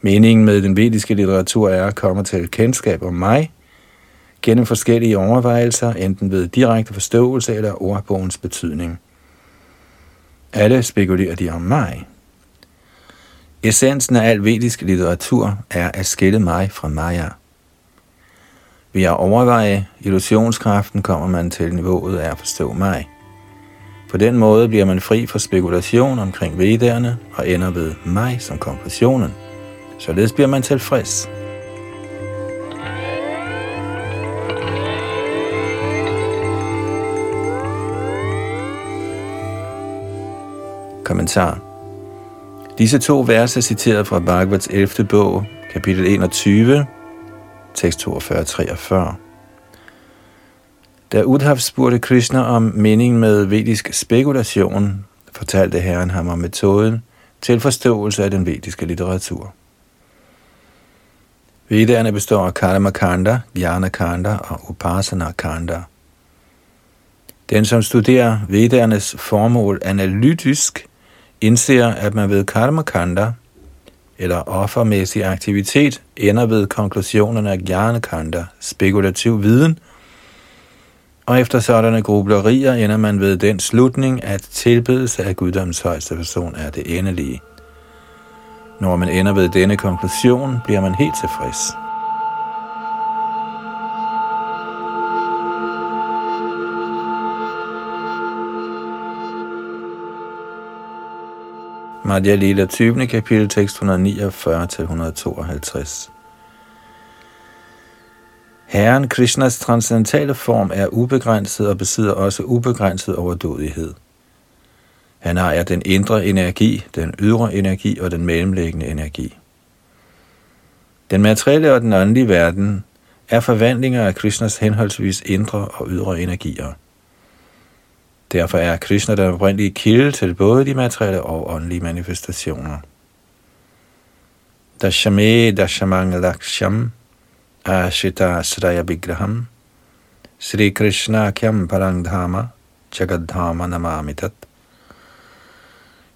Meningen med den vediske litteratur er at komme til kendskab om mig gennem forskellige overvejelser, enten ved direkte forståelse eller ordbogens betydning. Alle spekulerer de om mig. Essensen af al vedisk litteratur er at skille mig fra Maya. Ved at overveje illusionskraften kommer man til niveauet af at forstå mig. På den måde bliver man fri for spekulation omkring vedderne og ender ved mig som konklusionen. Således bliver man tilfreds. Kommentar Disse to vers er citeret fra Bhagavats 11. bog, kapitel 21, tekst 42-43. Da Udhav spurgte Krishna om meningen med vedisk spekulation, fortalte herren ham om metoden til forståelse af den vediske litteratur. Vedderne består af Karma Kanda, Jnana Kanda og Upasana Kanda. Den, som studerer vedernes formål analytisk, indser, at man ved karma kanda, eller offermæssig aktivitet, ender ved konklusionerne af jnana kanda, spekulativ viden, og efter sådanne grublerier ender man ved den slutning, at tilbedelse af guddoms højeste person er det endelige. Når man ender ved denne konklusion, bliver man helt tilfreds. Madhya Lila 20. kapitel, tekst 149-152. Herren Krishnas transcendentale form er ubegrænset og besidder også ubegrænset overdådighed. Han ejer den indre energi, den ydre energi og den mellemliggende energi. Den materielle og den åndelige verden er forvandlinger af Krishnas henholdsvis indre og ydre energier – Derfor er Krishna den oprindelige kilde til både de materielle og åndelige manifestationer. Dashame Dashamang Laksham Ashita Sraya Vigraham Sri Krishna Kyam Parangdhama Jagadhama Namamitat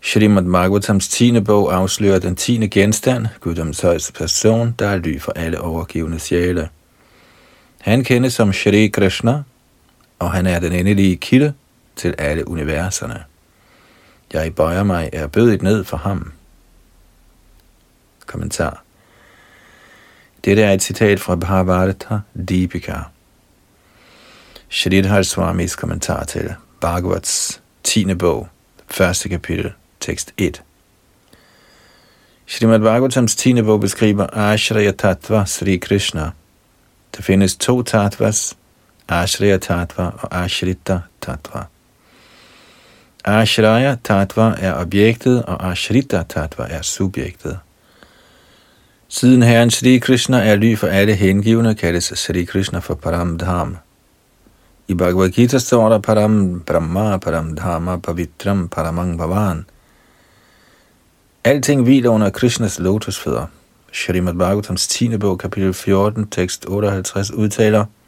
Srimad Bhagavatams 10. bog afslører den tiende genstand, guddoms højeste person, der er ly for alle overgivende sjæle. Han kendes som Shri Krishna, og han er den endelige kilde, til alle universerne. Jeg bøjer mig er bødet ned for ham. Kommentar. Dette er et citat fra Bhagavata Deepika. Shridhar Swamis kommentar til Bhagavats 10. bog, første kapitel, tekst 1. Srimad Bhagavatams 10. bog beskriver Ashraya Tattva Sri Krishna. Der findes to tattvas, Ashraya Tattva og Ashrita Tattva. Ashraya Tattva er objektet, og Ashrita Tattva er subjektet. Siden Herren Sri Krishna er ly for alle hengivne, kaldes Sri Krishna for Paramdham. I Bhagavad Gita står der Param Brahma, Param Dhamma, Pavitram, Paramang Bhavan. Alting hviler under Krishnas lotusfødder. Shrimad Bhagavatams 10. bog, kapitel 14, tekst 58 udtaler –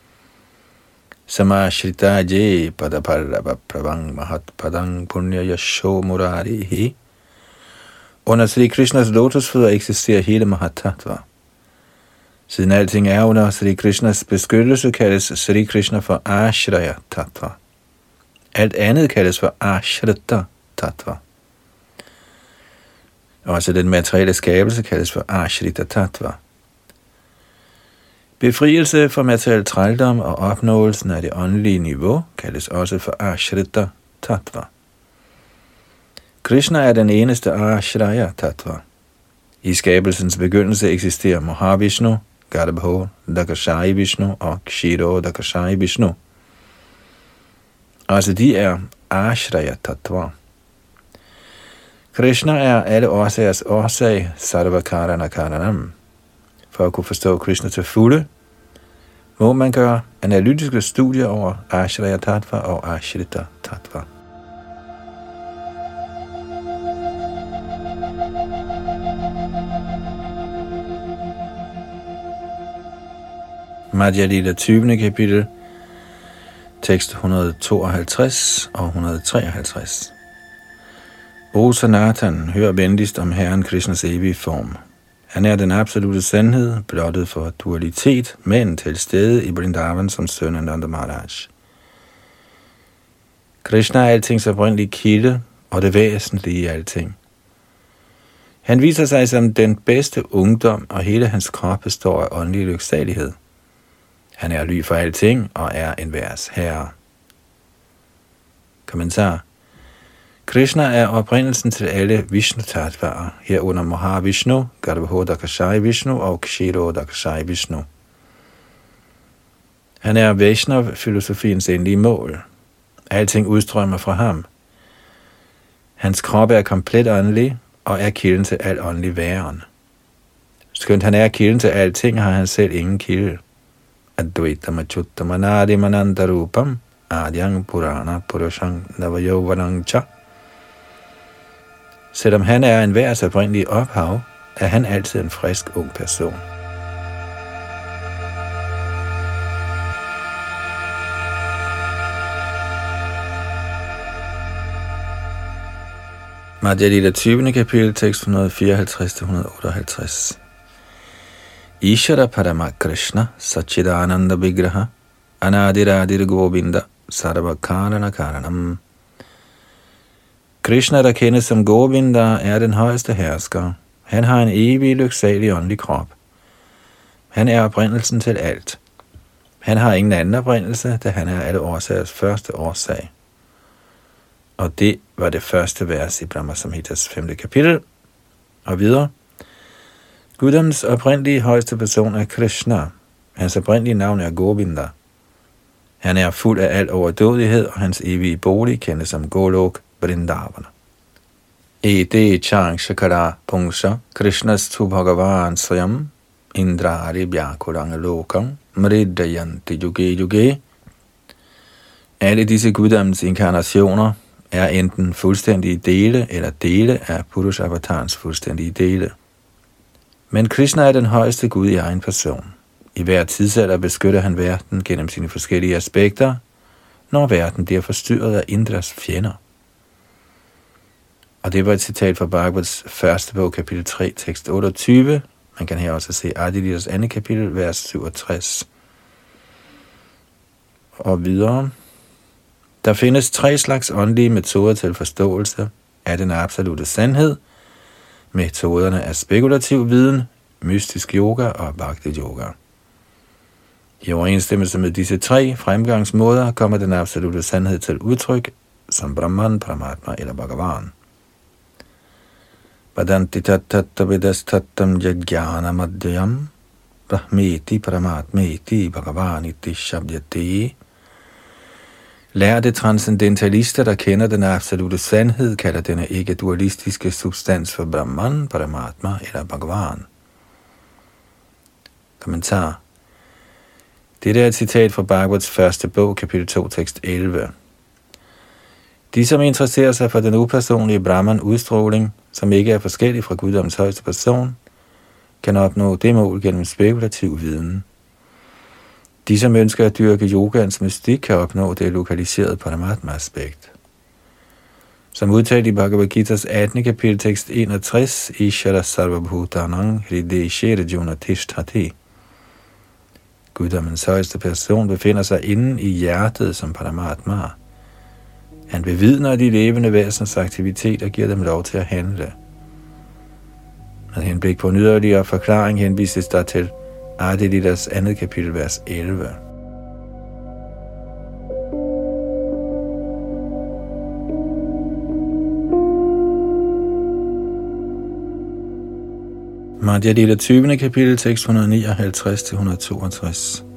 Samashrita je padaparrava pravang mahat padang punya yasho murarihi. Under Sri Krishnas lotusfødder eksisterer hele Mahatattva. Siden alting er under Sri Krishnas beskyttelse, kaldes Sri Krishna for Ashraya Tattva. Alt andet kaldes for Ashrita Tattva. Også den materielle skabelse kaldes for Ashrita Tattva. Befrielse fra materiel trældom og opnåelsen af det åndelige niveau kaldes også for Ashrita Tattva. Krishna er den eneste Ashraya Tattva. I skabelsens begyndelse eksisterer Mahavishnu, Garbho Dakashai Vishnu og Kshiro Dakashai Vishnu. Altså de er Ashraya Tattva. Krishna er alle årsagers årsag, Sarvakarana Karanam. For at kunne forstå Krishna til fulde, må man gøre analytiske studier over Ashraya Tattva og Ashrita Tattva. Madhya Lila 20. kapitel, tekst 152 og 153. O Sanatan, hør venligst om Herren Krishnas evige form. Han er den absolute sandhed, blottet for dualitet, men til stede i Brindavan som søn af Nanda Maharaj. Krishna er altings oprindelige kilde og det væsentlige i alting. Han viser sig som den bedste ungdom, og hele hans krop består af åndelig lyksalighed. Han er ly for alting og er en værs herre. Kommentar Krishna er oprindelsen til alle vishnu tattvaer, herunder Mahavishnu, Garbhodakashai Vishnu og Kshirodakashai Vishnu. Han er Vaishnav-filosofiens endelige mål. Alting udstrømmer fra ham. Hans krop er komplet åndelig og er kilden til al åndelig væren. Skønt han er kilden til alting, har han selv ingen kilde. Advaita Machuttamanadi Manantarupam Adyang Purana Purushang Navayovanang Cha Selvom han er en værds oprindelige ophav, er han altid en frisk ung person. Madhya Lila 20. kapitel, tekst 154-158. Ishara Parama Krishna Sachidananda Vigraha Anadiradir Govinda Sarva Karana Karanam Krishna, der kendes som Govinda, er den højeste hersker. Han har en evig lyksalig åndelig krop. Han er oprindelsen til alt. Han har ingen anden oprindelse, da han er alle årsagers første årsag. Og det var det første vers i Brahma Samhitas 5. kapitel. Og videre. Guddoms oprindelige højeste person er Krishna. Hans oprindelige navn er Govinda. Han er fuld af al overdådighed, og hans evige bolig kendes som Golok, Vrindavana. Ete chang shakara pungsha Krishnastu bhagavan svayam indrari bhyakurang lokam mridayanti yuge yuge. Alle disse guddommens inkarnationer er enten fuldstændige dele eller dele af Purush Avatars fuldstændige dele. Men Krishna er den højeste Gud i egen person. I hver tidsalder beskytter han verden gennem sine forskellige aspekter, når verden bliver forstyrret af Indras fjender. Og det var et citat fra Bhagavats første bog, kapitel 3, tekst 28. Man kan her også se Adilidas andet kapitel, vers 67. Og videre. Der findes tre slags åndelige metoder til forståelse af den absolute sandhed. Metoderne er spekulativ viden, mystisk yoga og bhakti yoga. I overensstemmelse med disse tre fremgangsmåder kommer den absolute sandhed til udtryk som Brahman, Paramatma eller Bhagavan. Vadanti tattattavidastattam jajnanamadhyam brahmeti paramatmeti bhagavaniti shabdyati. Lærte transcendentalister, der kender den absolute sandhed, kalder denne ikke-dualistiske substans for Brahman, Paramatma eller Bhagavan. Kommentar Dette er et citat fra Bhagavats første bog, kapitel 2, tekst 11. De, som interesserer sig for den upersonlige Brahman-udstråling, som ikke er forskellig fra guddoms højeste person, kan opnå det mål gennem spekulativ viden. De, som ønsker at dyrke yogans mystik, kan opnå det lokaliserede Paramatma-aspekt. Som udtalt i Bhagavad Gita's 18. kapitel tekst 61, Ishara Sarvabhutanang Hrideshira Junatishtati. Guddommens højeste person befinder sig inde i hjertet som Paramatma. Han bevidner de levende væsens aktivitet og giver dem lov til at handle. Med henblik på en yderligere forklaring henvises der til Adelidas andet kapitel, vers 11. Madhya Lila 20. kapitel, tekst 159-162.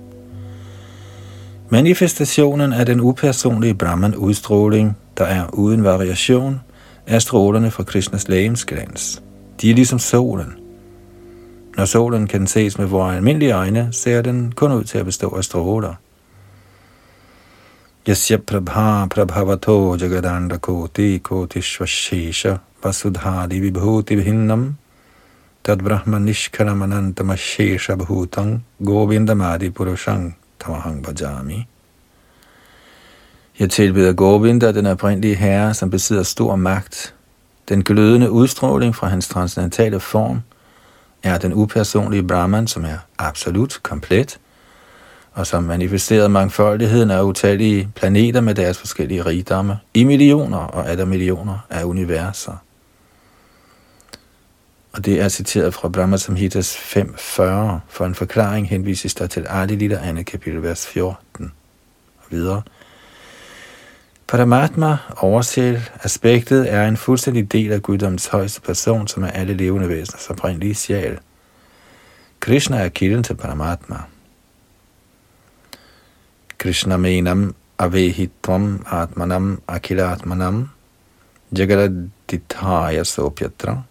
Manifestationen af den upersonlige Brahman udstråling, der er uden variation, er strålerne fra Krishnas lægemsglans. De er ligesom solen. Når solen kan ses med vores almindelige øjne, ser den kun ud til at bestå af stråler. Yasya prabha prabhavato jagadanda koti koti shvashesha vasudhadi vibhuti vihinnam tad brahma nishkaramanantamashesha bhutang govindamadi purushang tamahang bhajami. Jeg tilbeder Govinda, den oprindelige herre, som besidder stor magt. Den glødende udstråling fra hans transcendentale form er den upersonlige Brahman, som er absolut komplet, og som manifesterer mangfoldigheden af utallige planeter med deres forskellige rigdomme i millioner og atter millioner af universer. Og det er citeret fra Brahma Samhitas 5.40. For en forklaring henvises der til Adi Lita 2. kapitel vers 14 og videre. Paramatma, oversæt, aspektet er en fuldstændig del af guddommens højeste person, som er alle levende væseners oprindelige sjæl. Krishna er kilden til Paramatma. Krishna menam avehitvam atmanam akilatmanam jagaradithaya sopyatra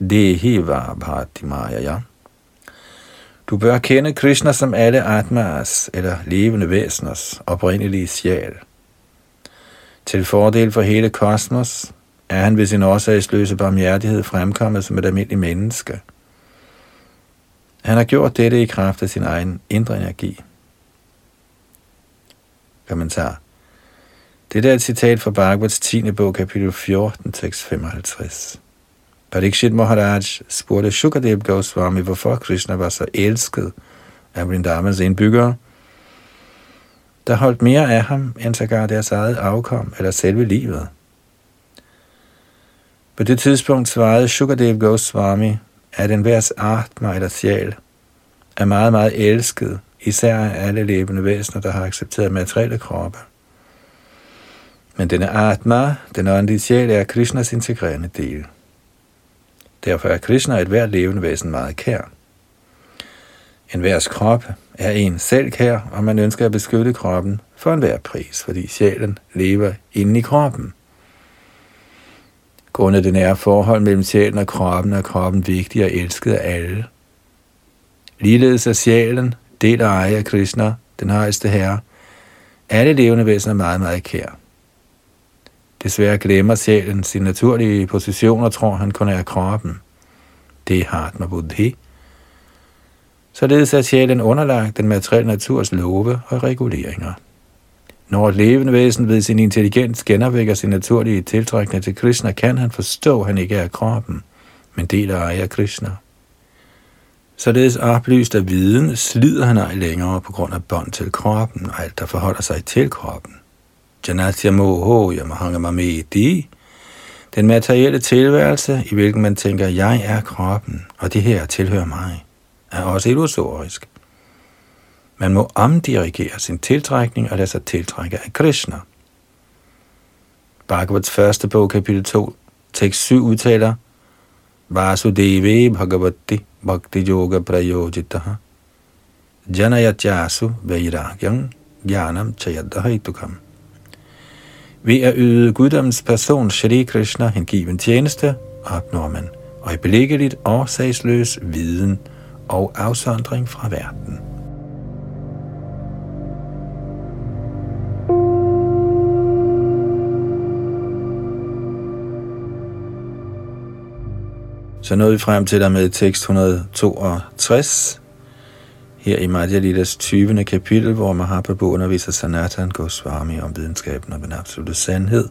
dehiva bhati maya. Du bør kende Krishna som alle atmas, eller levende væseners, oprindelige sjæl. Til fordel for hele kosmos er han ved sin årsagsløse barmhjertighed fremkommet som et almindeligt menneske. Han har gjort dette i kraft af sin egen indre energi. Kommentar. Det er et citat fra Bhagavats 10. bog, kapitel 14, tekst 55. Parikshit Maharaj spurgte Shukadev Goswami, hvorfor Krishna var så elsket af Vrindavans indbyggere, der holdt mere af ham, end sågar deres eget afkom eller selve livet. På det tidspunkt svarede Shukadev Goswami, at enhvers atma eller sjæl er meget, meget elsket, især af alle levende væsener, der har accepteret materielle kroppe. Men denne atma, den åndelige sjæl, er Krishnas integrerende del. Derfor er Krishna et hvert levende væsen meget kær. En værs krop er en selv kær, og man ønsker at beskytte kroppen for enhver pris, fordi sjælen lever inde i kroppen. Grundet det nære forhold mellem sjælen og kroppen er kroppen vigtig og elsket af alle. Ligeledes er sjælen, del af eje af Krishna, den højeste herre, alle levende væsener er meget, meget kær. Desværre glemmer sjælen sin naturlige position og tror, han kun er kroppen. Det er Hatma Buddhi. Således er sjælen underlagt den materielle naturs love og reguleringer. Når et levende væsen ved sin intelligens genopvækker sin naturlige tiltrækning til Krishna, kan han forstå, at han ikke er kroppen, men del af ejer Krishna. Således oplyst af viden slider han ej længere på grund af bånd til kroppen og alt, der forholder sig til kroppen. Janatya moho yamahanga Den materielle tilværelse, i hvilken man tænker, jeg er kroppen, og det her tilhører mig, er også illusorisk. Man må omdirigere sin tiltrækning og lade sig tiltrække af Krishna. Bhagavats første bog, kapitel 2, tekst 7 udtaler, Vasudeve Bhagavati Bhakti Yoga Prayojitaha Janayatyasu Vairagyam Jnanam Chayadahaitukam ved at yde guddommens person Shri Krishna hengiven tjeneste, opnår man øjeblikkeligt årsagsløs viden og afsondring fra verden. Så nåede vi frem til der med tekst 162, her i Madhya Lidas 20. kapitel, hvor Mahaprabhu underviser Sanatan Goswami om videnskaben og den absolute sandhed.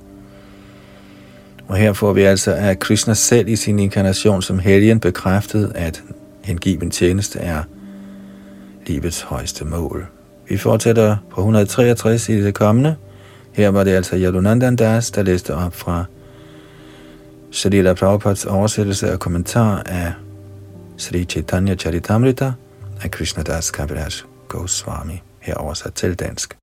Og her får vi altså af Krishna selv i sin inkarnation som helgen bekræftet, at hengiven tjeneste er livets højeste mål. Vi fortsætter på 163 i det kommende. Her var det altså Yadunandan Das, der læste op fra Shalila Prabhupads oversættelse og kommentar af Sri Chaitanya Charitamrita af Krishnadas Kaviraj Goswami, her oversat til dansk.